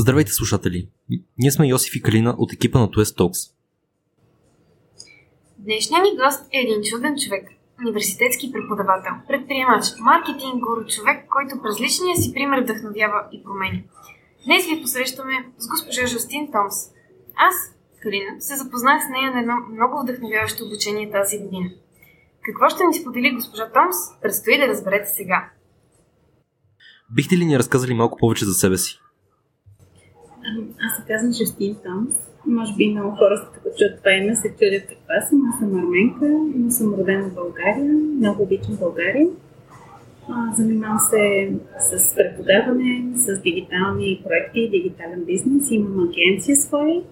Здравейте, слушатели! Ние сме Йосиф и Калина от екипа на Туест Talks. Днешният ни гост е един чуден човек, университетски преподавател, предприемач, маркетинг гуру, човек, който през личния си пример вдъхновява и променя. Днес ви посрещаме с госпожа Жустин Томс. Аз, Калина, се запознах с нея на едно много вдъхновяващо обучение тази година. Какво ще ни сподели госпожа Томс, предстои да разберете сега. Бихте ли ни разказали малко повече за себе си? Аз се казвам Жустин Томс. Може би много хора, като чуят това име, се чудят каква съм. Аз съм арменка, но съм родена в България. Много обичам България. Занимавам се с преподаване, с дигитални проекти, дигитален бизнес. Имам агенция своя.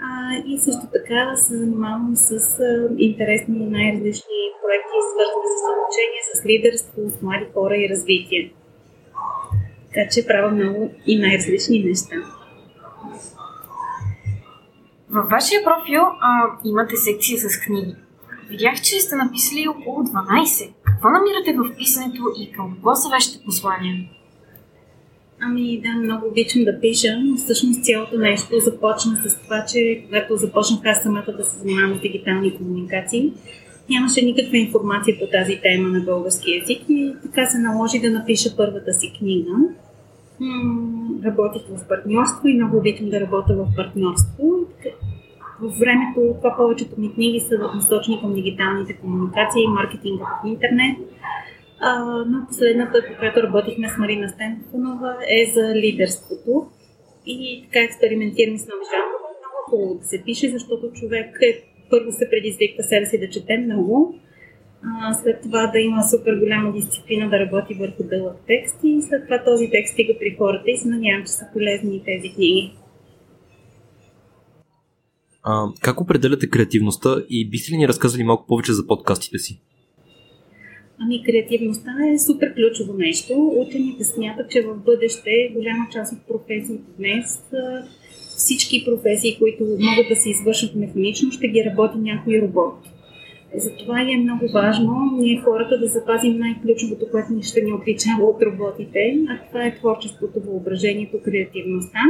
А, и също така се занимавам с а, интересни най-различни проекти, свързани с обучение, с лидерство, с млади хора и развитие. Така че правя много и най-различни неща. Във вашия профил а, имате секция с книги. Видях, че сте написали около 12. Какво намирате в писането и към какво са вашите послания? Ами да, много обичам да пиша, но всъщност цялото нещо започна с това, че когато започнах аз самата да се занимавам с дигитални комуникации, нямаше никаква информация по тази тема на български язик и така се наложи да напиша първата си книга. Работих в партньорство и много обичам да работя в партньорство. В времето това повечето ми книги са насочени към дигиталните комуникации и маркетинга в интернет. А, но последната, по която работихме с Марина Стенфонова, е за лидерството. И така експериментираме с нови жанрове. Много хубаво да се пише, защото човек е, първо се предизвиква себе си да чете много, а, след това да има супер голяма дисциплина да работи върху дълъг текст и след това този текст стига при хората и се надявам, че са полезни тези книги. А, как определяте креативността и бихте ли ни разказали малко повече за подкастите си? Ами, креативността е супер ключово нещо. Учените смятат, че в бъдеще голяма част от професиите днес, всички професии, които могат да се извършат механично, ще ги работи някой робот. Затова е много важно ние хората да запазим най-ключовото, което ни ще ни отличава от роботите, а това е творчеството, въображението, креативността.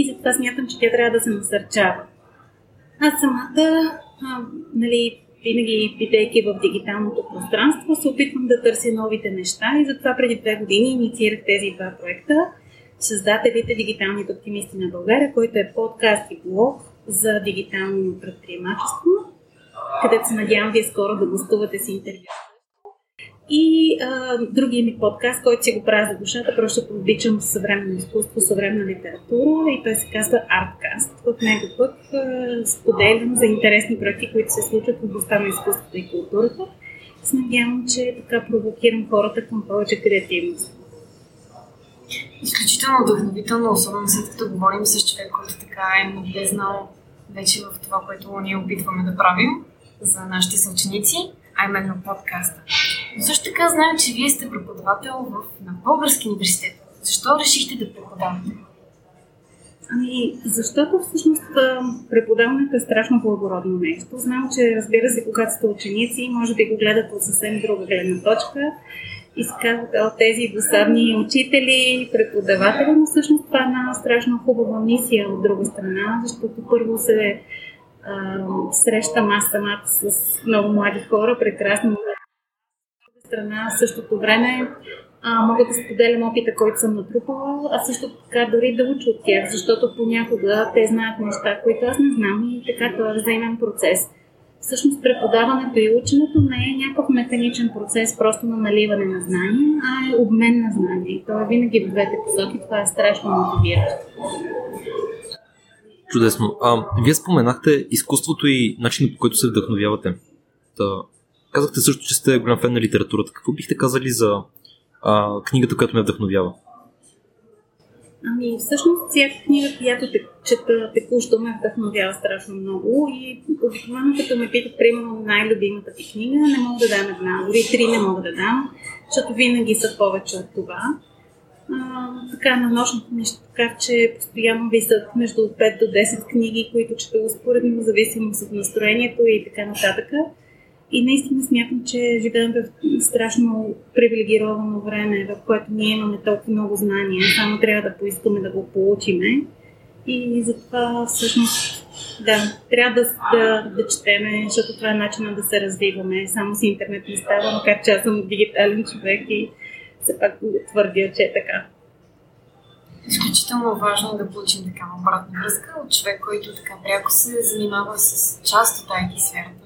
И затова смятам, че тя трябва да се насърчава. Аз самата, а, нали, винаги бидейки в дигиталното пространство, се опитвам да търся новите неща и затова преди две години инициирах тези два проекта. Създателите Дигиталните оптимисти на България, който е подкаст и блог за дигитално предприемачество, където се надявам вие скоро да гостувате с интервю. И а, другия ми подкаст, който си го правя за душата, просто обичам съвременно изкуство, съвременна литература и той се казва Artcast. В него пък а, споделям за интересни проекти, които се случват в областта на изкуството и културата. Се надявам, че така провокирам хората към повече креативност. Изключително вдъхновително, особено след като говорим с човек, който така е навлезнал вече в това, което ние опитваме да правим за нашите съученици, а именно подкаста. Също така знаем, че вие сте преподавател в, на Български университет. Защо решихте да преподавате? Ами, защото всъщност преподаването е страшно благородно нещо. Знам, че разбира се, когато сте ученици, може би го гледате от съвсем друга гледна точка и се казват от тези досадни учители, преподаватели, но всъщност това е една страшно хубава мисия от друга страна, защото първо се срещам аз самата с много млади хора, прекрасни. Страна, в същото време а, мога да споделям опита, който съм натрупала, а също така дори да уча от тях, защото понякога те знаят неща, които аз не знам и така това е взаимен процес. Всъщност преподаването и ученето не е някакъв механичен процес, просто на наливане на знания, а е обмен на знания. И то е винаги в двете посоки. Това е страшно мотивиращо. Чудесно. А, вие споменахте изкуството и начинът по който се вдъхновявате. Та, казахте също, че сте голям фен на литературата. Какво бихте казали за а, книгата, която ме вдъхновява? Ами, всъщност, всяка книга, която те, чета текущо, ме вдъхновява страшно много и обикновено, като ме питат, примерно, най-любимата ти книга, не мога да дам една, дори три не мога да дам, защото винаги са повече от това така на нощното нещо, така че постоянно висят между 5 до 10 книги, които чета успоредно, в зависимост от настроението и така нататък. И наистина смятам, че живеем в страшно привилегировано време, в което ние имаме толкова много знания, само трябва да поискаме да го получиме. И затова всъщност да, трябва да, да, да четеме, защото това е начинът да се развиваме. Само с интернет не става, макар че аз съм дигитален човек и все пак твърдя, че е така. Изключително важно да получим такава обратна връзка от човек, който така пряко се занимава с част от IT сферата,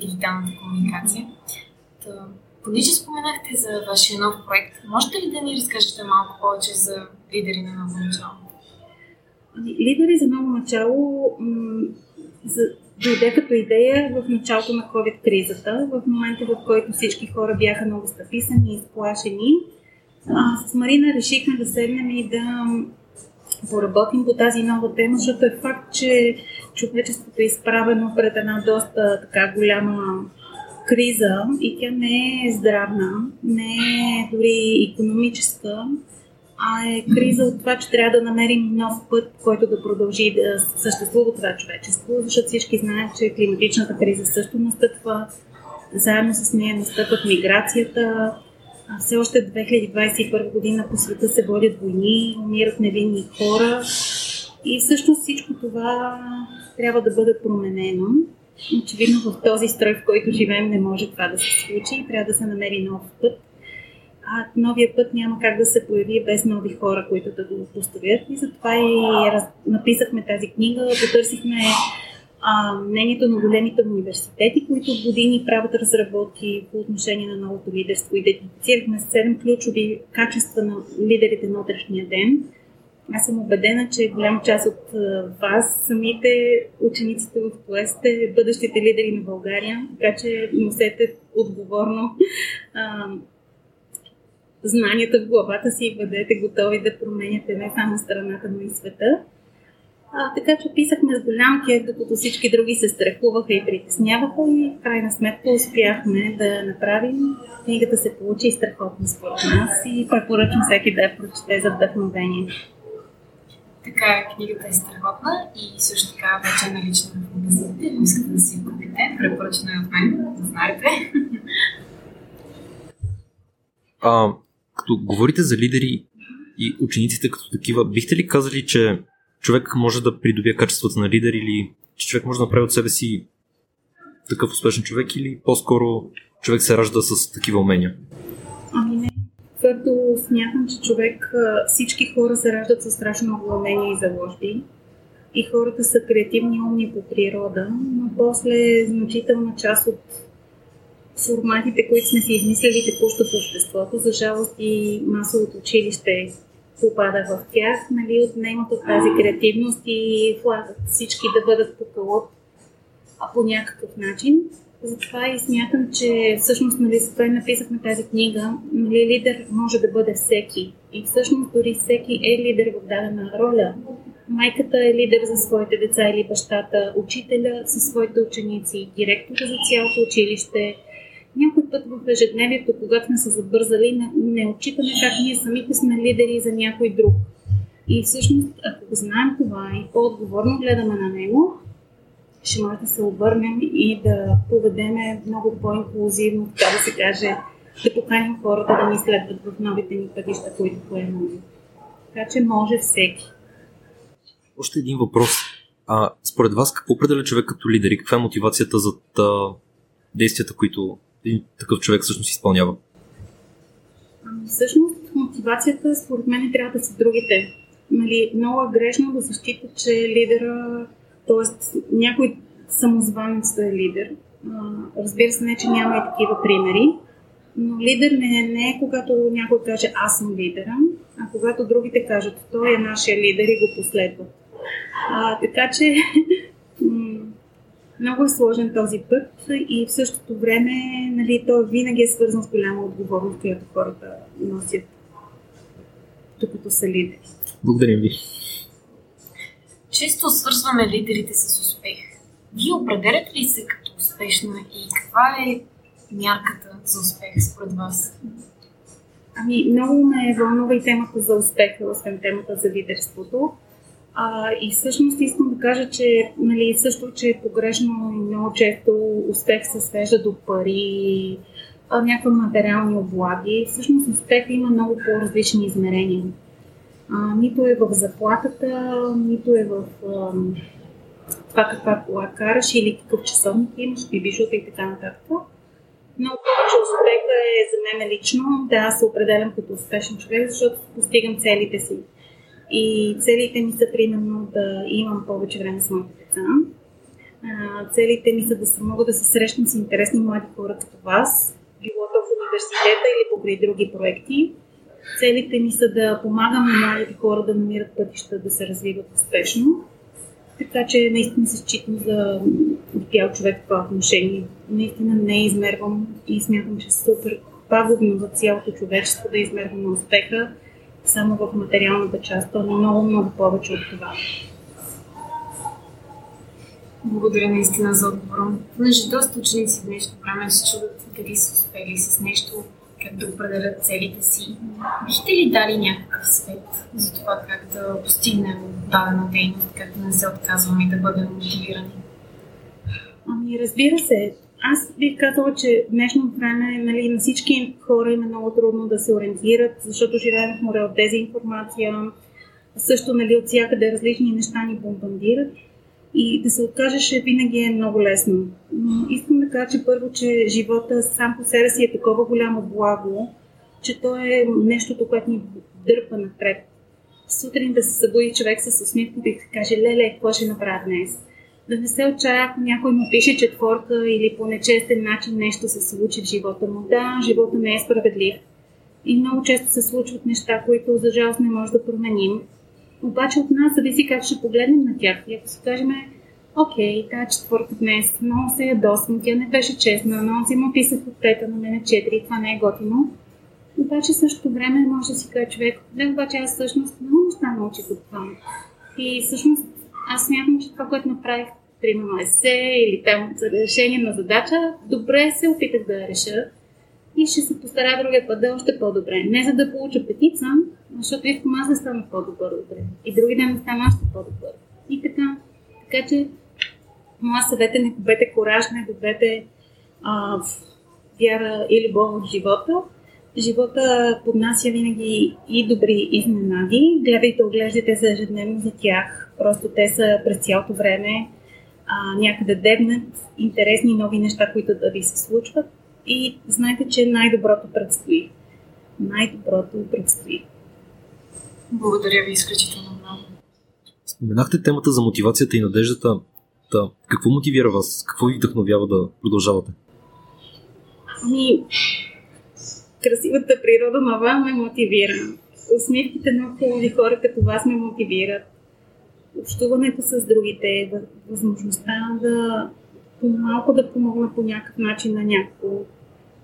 дигиталната комуникация. Та, понеже споменахте за вашия нов проект, можете ли да ни разкажете малко повече за лидери на ново начало? Лидери за ново начало м- за, дойде като идея в началото на COVID-кризата, в момента в който всички хора бяха много стъписани и изплашени. А, с Марина решихме да седнем и да поработим по тази нова тема, защото е факт, че човечеството е изправено пред една доста така голяма криза и тя не е здравна, не е дори економическа, а е криза от това, че трябва да намерим нов път, който да продължи да съществува това човечество, защото всички знаят, че климатичната криза също настъпва, заедно с нея настъпват миграцията, а все още 2021 година по света се водят войни, умират невинни хора и всъщност всичко това трябва да бъде променено. Очевидно в този строй, в който живеем, не може това да се случи. Трябва да се намери нов път. А новия път няма как да се появи без нови хора, които да го поставят. И затова и раз... написахме тази книга, потърсихме а, мнението на големите университети, които в години правят разработки по отношение на новото лидерство. Идентифицирахме 7 ключови качества на лидерите на утрешния ден. Аз съм убедена, че голяма част от вас, самите учениците в ТОЕ, сте бъдещите лидери на България, така че носете отговорно а, знанията в главата си и бъдете готови да променяте не само страната, но и света. А, така че писахме с голям кеф, докато всички други се страхуваха и притесняваха и в крайна сметка успяхме да направим. Книгата се получи страхотно според нас и препоръчвам всеки да я прочете за вдъхновение. Така, книгата е страхотна и също така вече е налична в магазините. Ако искате да си я купите, препоръчена е от мен, да знаете. А, като говорите за лидери и учениците като такива, бихте ли казали, че човек може да придобие качествата на лидер или че човек може да направи от себе си такъв успешен човек или по-скоро човек се ражда с такива умения? Твърдо смятам, че човек, всички хора се раждат с страшно много умения и заложби. И хората са креативни умни по природа, но после значителна част от форматите, които сме си измислили текущо в обществото, за жалост и масовото училище попада в тях, нали, отнемат от тази креативност и влагат всички да бъдат по кълъп по някакъв начин. Затова и смятам, че всъщност нали, за това и написахме тази книга. Нали, лидер може да бъде всеки. И всъщност дори всеки е лидер в дадена роля. Майката е лидер за своите деца или бащата, учителя със своите ученици, директора за цялото училище, някой път в ежедневието, когато сме се забързали, не, не отчитаме как ние самите сме лидери за някой друг. И всъщност, ако знаем това и по-отговорно гледаме на него, ще може да се обърнем и да поведеме много по-инклюзивно, така да се каже, да поканим хората да ни следват в новите ни пътища, които поемаме. Така че може всеки. Още един въпрос. А, според вас, какво определя човек като лидер и каква е мотивацията за действията, които един такъв човек всъщност изпълнява? Ами, всъщност, мотивацията според мен трябва да са другите. Нали, много е грешно да се счита, че лидера, т.е. някой самозванец да е лидер. разбира се, не, че няма и такива примери, но лидер не, не е когато някой каже аз съм лидера, а когато другите кажат той е нашия лидер и го последва. А, така че Много е сложен този път и в същото време нали, той винаги е свързан с голяма отговорност, която хората носят, докато са лидери. Благодарим ви. Често свързваме лидерите с успех. Вие определяте ли се като успешна и каква е мярката за успех според вас? Ами, много ме вълнува и темата за успеха, освен темата за лидерството. А, и всъщност искам да кажа, че нали, също, че е погрешно и много често успех се свежда до пари, някакви материални облаги. Всъщност успех има много по-различни измерения. А, нито е в заплатата, нито е в а, това каква кола караш или какъв часовник имаш, бибишота и така нататък. Много повече успеха е за мен лично да аз се определям като успешен човек, защото постигам целите си. И целите ми са примерно да имам повече време с моите деца. Целите ми са да се мога да се срещам с интересни млади хора като вас, било то в университета или покрай други проекти. Целите ми са да помагам на младите хора да намират пътища да се развиват успешно. Така че наистина се считам за бял човек в това отношение. Наистина не измервам и смятам, че е супер пагубно за цялото човечество да измерваме успеха само в материалната част, но много, много повече от това. Благодаря наистина за отговора. Понеже доста ученици в днешно време се чудят дали са успели с нещо, как да определят целите си. Бихте ли дали някакъв свет за това как да постигнем дадена дейност, как да не се отказваме и да бъдем мотивирани? Ами, разбира се. Аз бих казала, че в днешно време нали, на всички хора им е много трудно да се ориентират, защото живеем в море от дезинформация. Също нали, от всякъде различни неща ни бомбандират. И да се откажеш винаги е много лесно. Но искам да кажа, че първо, че живота сам по себе си е такова голямо благо, че то е нещото, което ни дърпа напред. Сутрин да се събуди човек с усмивка и да каже, леле, какво ще направя днес? Да не се отчая, ако някой му пише четворка или по нечестен начин нещо се случи в живота му. Да, живота не е справедлив. И много често се случват неща, които за жалост не може да променим. Обаче от нас зависи как ще погледнем на тях. И ако си кажем, окей, тази четвърта днес, много се ядосвам, тя не беше честна, но си му писах от пета, на мен четири, това не е готино. Обаче същото време може да си каже човек, да, обаче аз всъщност много неща научих от това. И всъщност аз смятам, че това, което направих, примерно есе или там за решение на задача, добре се опитах да я реша и ще се постарая другия път да е още по-добре. Не за да получа петица, защото искам аз да стана по-добър утре. И други ден да стана още по-добър. И така. Така че, моя съвет е не губете кораж, не губете а, вяра или Бог в живота. Живота поднася винаги и добри изненади. Гледайте, оглеждайте се ежедневно за тях. Просто те са през цялото време а, някъде дебнат интересни нови неща, които да ви се случват. И знайте, че най-доброто предстои. Най-доброто предстои. Благодаря ви изключително много. Споменахте темата за мотивацията и надеждата. Да. Какво мотивира вас? Какво ви вдъхновява да продължавате? Ами, красивата природа нова ме мотивира. Усмивките на хубави хора като вас ме мотивират. Общуването с другите, възможността да малко да помогна по някакъв начин на някого.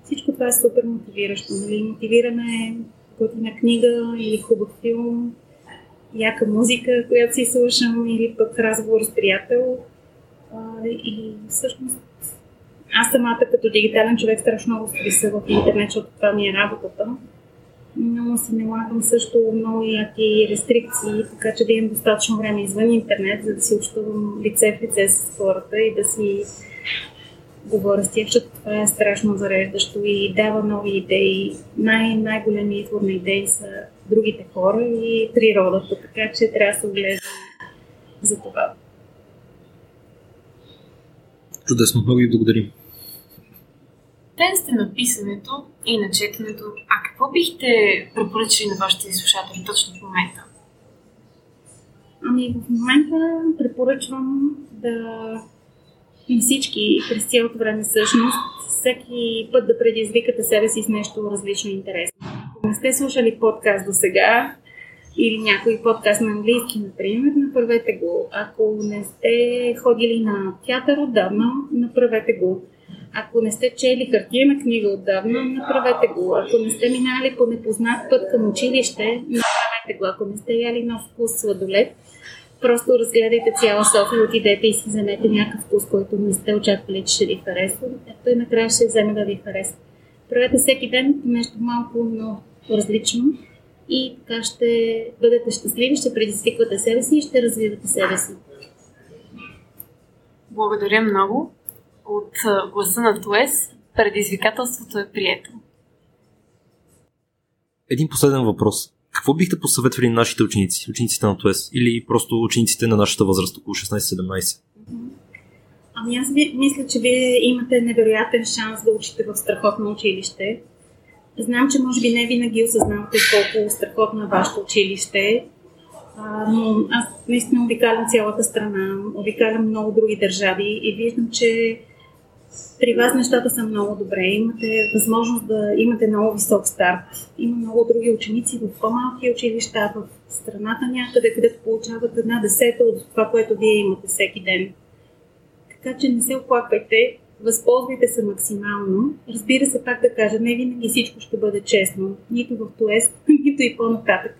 Всичко това е супер мотивиращо. Нали? Мотивираме готина книга или хубав филм, яка музика, която си слушам, или пък разговор с приятел. И всъщност аз самата като дигитален човек страшно много се в интернет, защото това ми е работата. Но се налагам също много яки рестрикции, така че да имам достатъчно време извън интернет, за да си общувам лице в лице с хората и да си говоря с тях, защото това е страшно зареждащо и дава нови идеи. Най- най-големи извор на идеи са другите хора и природата, така че трябва да се оглежда за това. Чудесно, много ви благодарим. Ден сте на писането и на четенето. А какво бихте препоръчали на вашите слушатели точно в момента? Ами в момента препоръчвам да и всички през цялото време всъщност, всеки път да предизвикате себе си с нещо различно и интересно. Ако не сте слушали подкаст до сега, или някой подкаст на английски, например, направете го. Ако не сте ходили на театър отдавна, направете го. Ако не сте чели хартиена книга отдавна, направете го. Ако не сте минали по непознат път към училище, направете го. Ако не сте яли нов вкус сладолет, Просто разгледайте цяла София, отидете и си вземете някакъв вкус, който не сте очаквали, че ще ви харесва. Ето и накрая ще вземе да ви харесва. Правете всеки ден нещо малко, но различно и така ще бъдете щастливи, ще предизвиквате себе си и ще развивате себе си. Благодаря много. От гласа на Туес предизвикателството е прието. Един последен въпрос. Какво бихте посъветвали нашите ученици, учениците на ТОЕС или просто учениците на нашата възраст, около 16-17? Ами аз мисля, че вие имате невероятен шанс да учите в страхотно училище. Знам, че може би не винаги осъзнавате колко страхотно е вашето училище, а, но аз наистина обикалям цялата страна, обикалям много други държави и виждам, че при вас нещата са много добре. Имате възможност да имате много висок старт. Има много други ученици в по-малки училища, в страната някъде, където получават една десета от това, което вие имате всеки ден. Така че не се оплаквайте, възползвайте се максимално. Разбира се, пак да кажа, не винаги всичко ще бъде честно, нито в Туест, нито и по-нататък.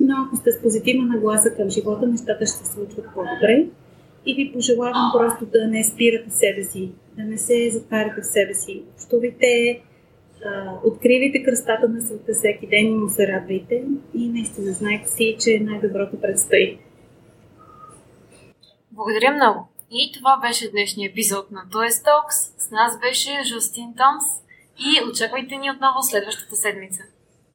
Но ако сте с позитивна нагласа към живота, нещата ще се случват по-добре. И ви пожелавам просто да не спирате себе си, да не се затваряте в себе си. Общувайте, откривайте кръстата на света всеки ден и му се радвайте. И наистина знайте си, че най-доброто предстои. Благодаря много. И това беше днешния епизод на Toys Talks. С нас беше Жустин Томс и очаквайте ни отново следващата седмица.